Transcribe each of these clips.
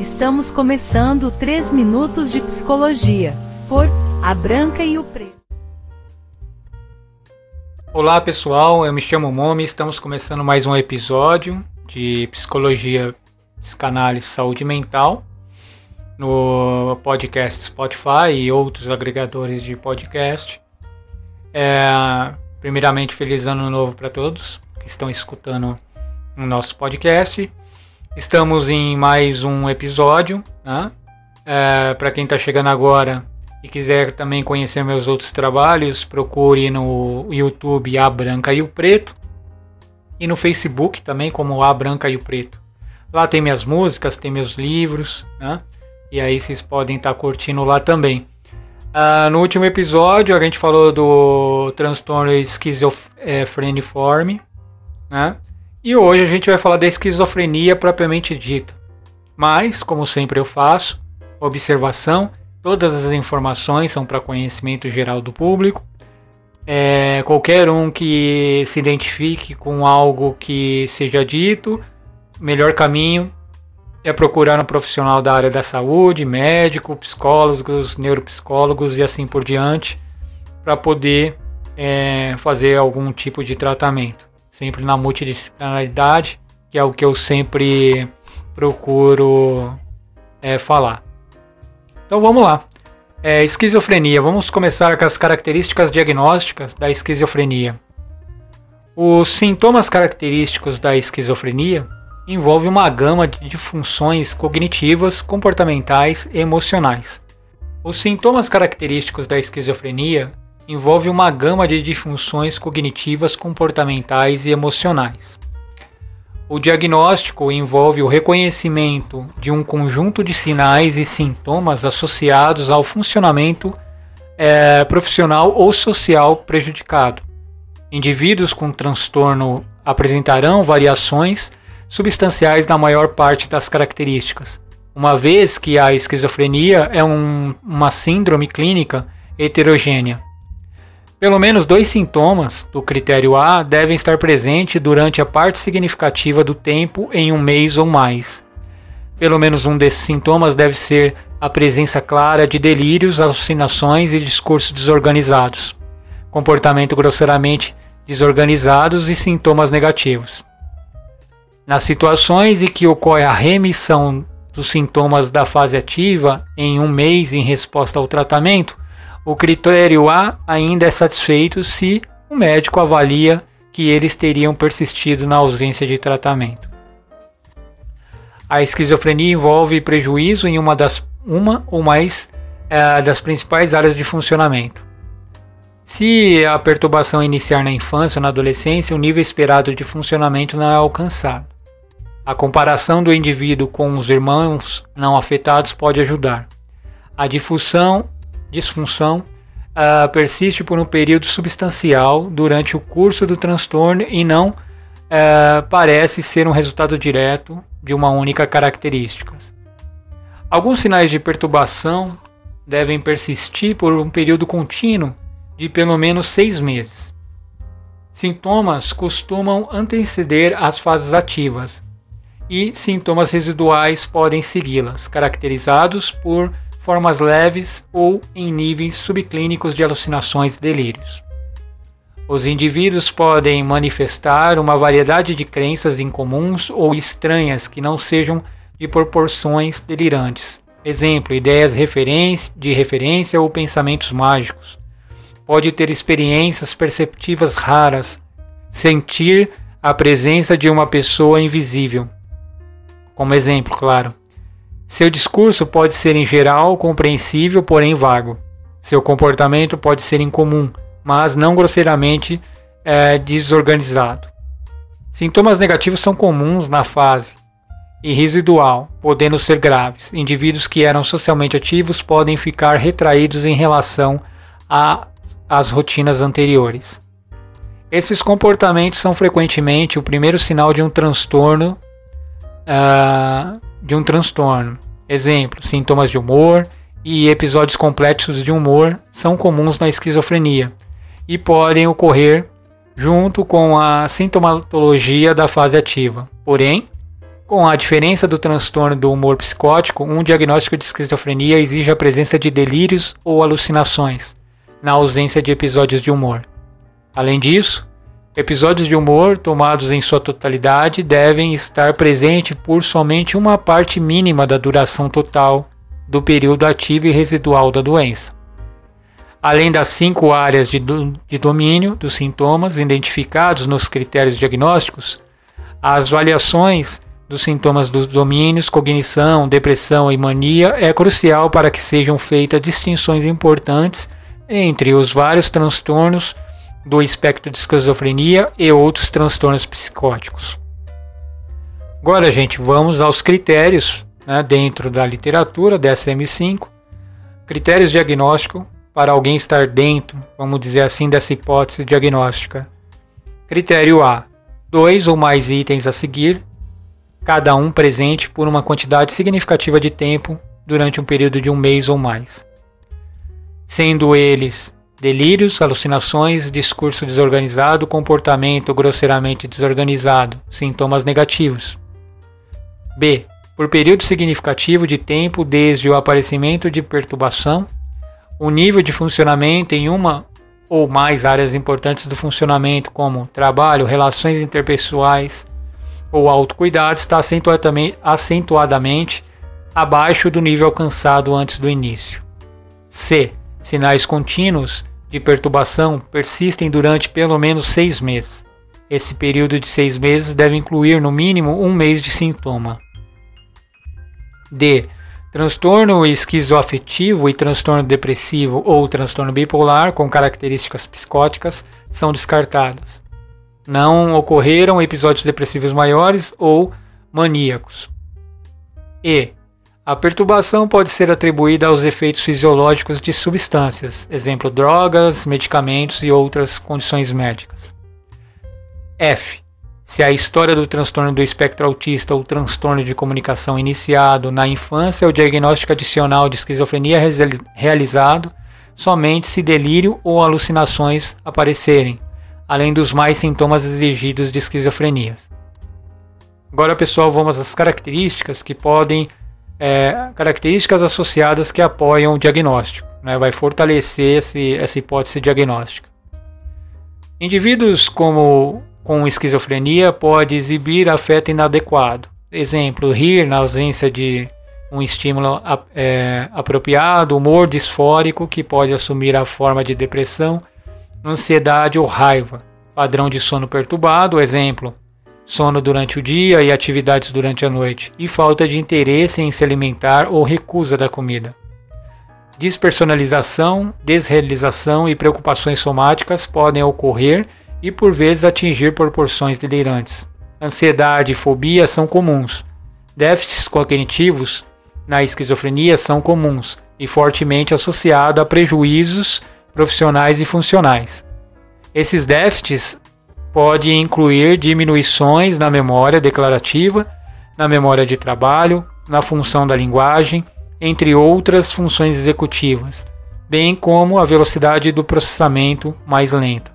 Estamos começando 3 minutos de psicologia por A Branca e o Preto. Olá pessoal, eu me chamo Momi, estamos começando mais um episódio de Psicologia, Psicanálise Saúde Mental no podcast Spotify e outros agregadores de podcast. É, primeiramente, feliz ano novo para todos que estão escutando o nosso podcast. Estamos em mais um episódio. Né? É, Para quem está chegando agora e quiser também conhecer meus outros trabalhos, procure no YouTube A Branca e o Preto e no Facebook também como A Branca e o Preto. Lá tem minhas músicas, tem meus livros, né? E aí vocês podem estar tá curtindo lá também. Uh, no último episódio a gente falou do transtorno esquizofreniforme, né? E hoje a gente vai falar da esquizofrenia propriamente dita. Mas, como sempre eu faço, observação, todas as informações são para conhecimento geral do público. É, qualquer um que se identifique com algo que seja dito, melhor caminho é procurar um profissional da área da saúde, médico, psicólogos, neuropsicólogos e assim por diante, para poder é, fazer algum tipo de tratamento sempre na multidisciplinaridade, que é o que eu sempre procuro é, falar. Então vamos lá. É, esquizofrenia. Vamos começar com as características diagnósticas da esquizofrenia. Os sintomas característicos da esquizofrenia envolvem uma gama de funções cognitivas, comportamentais e emocionais. Os sintomas característicos da esquizofrenia envolve uma gama de disfunções cognitivas, comportamentais e emocionais. O diagnóstico envolve o reconhecimento de um conjunto de sinais e sintomas associados ao funcionamento é, profissional ou social prejudicado. Indivíduos com transtorno apresentarão variações substanciais na maior parte das características, uma vez que a esquizofrenia é um, uma síndrome clínica heterogênea. Pelo menos dois sintomas do critério A devem estar presentes durante a parte significativa do tempo em um mês ou mais. Pelo menos um desses sintomas deve ser a presença clara de delírios, alucinações e discursos desorganizados, comportamento grosseiramente desorganizados e sintomas negativos. Nas situações em que ocorre a remissão dos sintomas da fase ativa em um mês em resposta ao tratamento, o critério A ainda é satisfeito se o médico avalia que eles teriam persistido na ausência de tratamento. A esquizofrenia envolve prejuízo em uma, das, uma ou mais é, das principais áreas de funcionamento. Se a perturbação iniciar na infância ou na adolescência, o nível esperado de funcionamento não é alcançado. A comparação do indivíduo com os irmãos não afetados pode ajudar. A difusão disfunção uh, persiste por um período substancial durante o curso do transtorno e não uh, parece ser um resultado direto de uma única característica. Alguns sinais de perturbação devem persistir por um período contínuo de pelo menos seis meses. Sintomas costumam anteceder as fases ativas e sintomas residuais podem segui-las, caracterizados por formas leves ou em níveis subclínicos de alucinações e delírios. Os indivíduos podem manifestar uma variedade de crenças incomuns ou estranhas que não sejam de proporções delirantes. Exemplo, ideias de referência ou pensamentos mágicos. Pode ter experiências perceptivas raras, sentir a presença de uma pessoa invisível. Como exemplo, claro, seu discurso pode ser em geral compreensível, porém vago. Seu comportamento pode ser incomum, mas não grosseiramente é, desorganizado. Sintomas negativos são comuns na fase e residual, podendo ser graves. Indivíduos que eram socialmente ativos podem ficar retraídos em relação às rotinas anteriores. Esses comportamentos são frequentemente o primeiro sinal de um transtorno uh, de um transtorno. Exemplo, sintomas de humor e episódios complexos de humor são comuns na esquizofrenia e podem ocorrer junto com a sintomatologia da fase ativa. Porém, Com a diferença do transtorno do humor psicótico, um diagnóstico de esquizofrenia exige a presença de delírios ou alucinações, na ausência de episódios de humor. Além disso, episódios de humor, tomados em sua totalidade, devem estar presentes por somente uma parte mínima da duração total do período ativo e residual da doença. Além das cinco áreas de, do, de domínio dos sintomas identificados nos critérios diagnósticos, as variações dos sintomas dos domínios, cognição, depressão e mania é crucial para que sejam feitas distinções importantes entre os vários transtornos do espectro de esquizofrenia e outros transtornos psicóticos. Agora, gente, vamos aos critérios né, dentro da literatura DSM-5, critérios diagnóstico para alguém estar dentro, vamos dizer assim, dessa hipótese diagnóstica. Critério A: dois ou mais itens a seguir cada um presente por uma quantidade significativa de tempo durante um período de um mês ou mais, sendo eles delírios, alucinações, discurso desorganizado, comportamento grosseiramente desorganizado, sintomas negativos. B. Por período significativo de tempo desde o aparecimento de perturbação, o nível de funcionamento em uma ou mais áreas importantes do funcionamento, como trabalho, relações interpessoais, ou autocuidado está acentuadamente abaixo do nível alcançado antes do início. C. Sinais contínuos de perturbação persistem durante pelo menos seis meses. Esse período de seis meses deve incluir no mínimo um mês de sintoma. D. Transtorno esquizoafetivo e transtorno depressivo ou transtorno bipolar com características psicóticas são descartados não ocorreram episódios depressivos maiores ou maníacos. E a perturbação pode ser atribuída aos efeitos fisiológicos de substâncias, exemplo drogas, medicamentos e outras condições médicas. F. Se a história do transtorno do espectro autista ou transtorno de comunicação iniciado na infância ou diagnóstico adicional de esquizofrenia realizado somente se delírio ou alucinações aparecerem, além dos mais sintomas exigidos de esquizofrenia. Agora, pessoal, vamos às características que podem, é, características associadas que apoiam o diagnóstico, né? vai fortalecer esse, essa hipótese diagnóstica. Indivíduos como, com esquizofrenia podem exibir afeto inadequado, exemplo, rir na ausência de um estímulo é, apropriado, humor disfórico que pode assumir a forma de depressão ansiedade ou raiva, padrão de sono perturbado, exemplo, sono durante o dia e atividades durante a noite, e falta de interesse em se alimentar ou recusa da comida. Despersonalização, desrealização e preocupações somáticas podem ocorrer e por vezes atingir proporções delirantes. Ansiedade e fobia são comuns. Déficits cognitivos na esquizofrenia são comuns e fortemente associados a prejuízos profissionais e funcionais. Esses déficits podem incluir diminuições na memória declarativa, na memória de trabalho, na função da linguagem, entre outras funções executivas, bem como a velocidade do processamento mais lenta.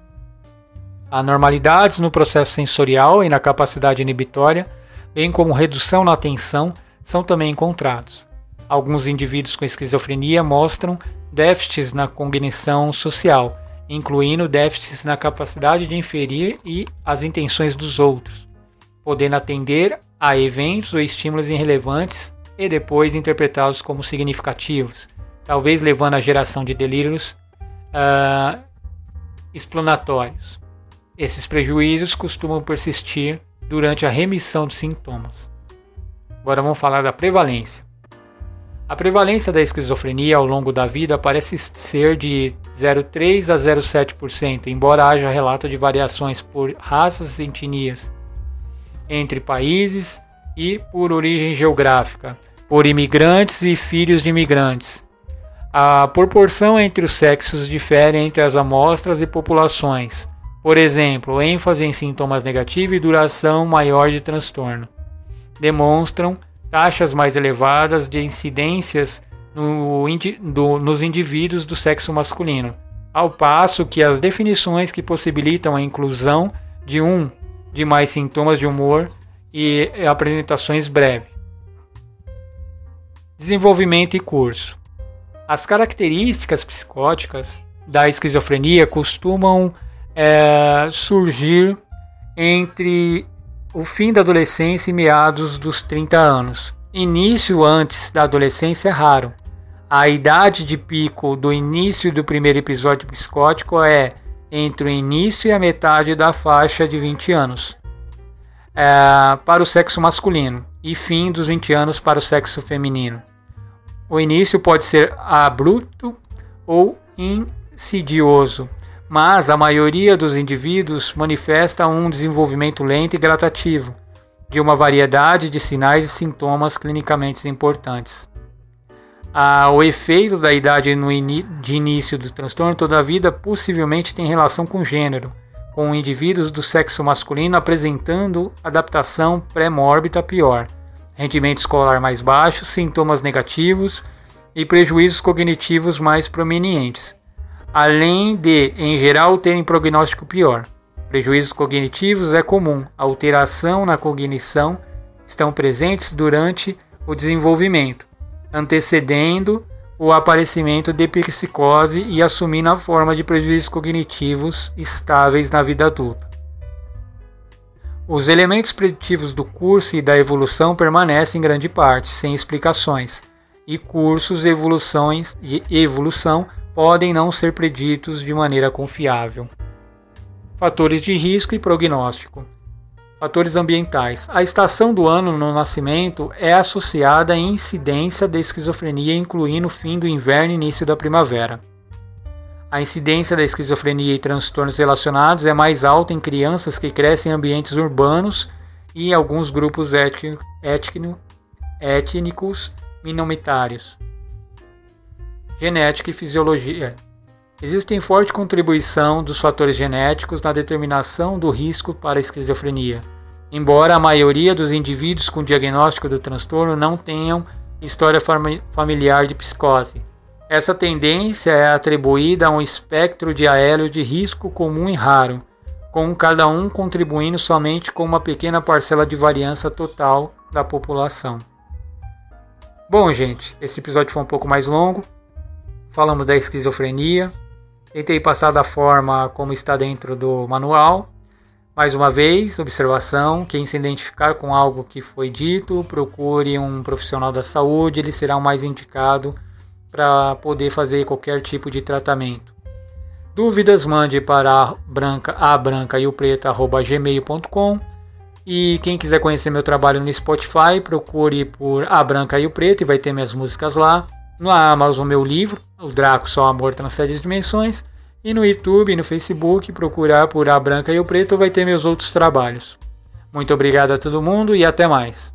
Anormalidades no processo sensorial e na capacidade inibitória, bem como redução na atenção, são também encontrados. Alguns indivíduos com esquizofrenia mostram déficits na cognição social, incluindo déficits na capacidade de inferir e as intenções dos outros, podendo atender a eventos ou estímulos irrelevantes e depois interpretá-los como significativos, talvez levando à geração de delírios uh, explanatórios. Esses prejuízos costumam persistir durante a remissão dos sintomas. Agora vamos falar da prevalência. A prevalência da esquizofrenia ao longo da vida parece ser de 0,3 a 0,7%, embora haja relato de variações por raças e etnias entre países e por origem geográfica, por imigrantes e filhos de imigrantes. A proporção entre os sexos difere entre as amostras e populações. Por exemplo, ênfase em sintomas negativos e duração maior de transtorno demonstram taxas mais elevadas de incidências no, do, nos indivíduos do sexo masculino, ao passo que as definições que possibilitam a inclusão de um de mais sintomas de humor e apresentações breves. Desenvolvimento e curso. As características psicóticas da esquizofrenia costumam é, surgir entre o fim da adolescência e meados dos 30 anos. Início antes da adolescência é raro. A idade de pico do início do primeiro episódio psicótico é entre o início e a metade da faixa de 20 anos é, para o sexo masculino e fim dos 20 anos para o sexo feminino. O início pode ser abrupto ou insidioso, mas a maioria dos indivíduos manifesta um desenvolvimento lento e gradativo de uma variedade de sinais e sintomas clinicamente importantes. Ah, o efeito da idade no de início do transtorno toda a vida possivelmente tem relação com gênero, com indivíduos do sexo masculino apresentando adaptação pré-mórbida pior, rendimento escolar mais baixo, sintomas negativos e prejuízos cognitivos mais prominentes, além de, em geral, terem prognóstico pior. Prejuízos cognitivos é comum, alteração na cognição estão presentes durante o desenvolvimento antecedendo o aparecimento de psicose e assumindo a forma de prejuízos cognitivos estáveis na vida adulta. Os elementos preditivos do curso e da evolução permanecem em grande parte, sem explicações, e cursos evoluções e evolução podem não ser preditos de maneira confiável. Fatores de risco e prognóstico. Fatores ambientais. A estação do ano no nascimento é associada à incidência de esquizofrenia, incluindo o fim do inverno e início da primavera. A incidência da esquizofrenia e transtornos relacionados é mais alta em crianças que crescem em ambientes urbanos e em alguns grupos étnicos minoritários. Genética e fisiologia. Existe forte contribuição dos fatores genéticos na determinação do risco para a esquizofrenia, embora a maioria dos indivíduos com diagnóstico do transtorno não tenham história familiar de psicose. Essa tendência é atribuída a um espectro de aélio de risco comum e raro, com cada um contribuindo somente com uma pequena parcela de variância total da população. Bom, gente, esse episódio foi um pouco mais longo. Falamos da esquizofrenia, Tentei passar da forma como está dentro do manual. Mais uma vez, observação: quem se identificar com algo que foi dito, procure um profissional da saúde, ele será o mais indicado para poder fazer qualquer tipo de tratamento. Dúvidas, mande para a branca, a branca e o preto, gmail.com. E quem quiser conhecer meu trabalho no Spotify, procure por A Branca e o Preto e vai ter minhas músicas lá. No Amazon, meu livro, O Draco Só Amor Transcende as Dimensões. E no YouTube e no Facebook, procurar por A Branca e o Preto vai ter meus outros trabalhos. Muito obrigado a todo mundo e até mais.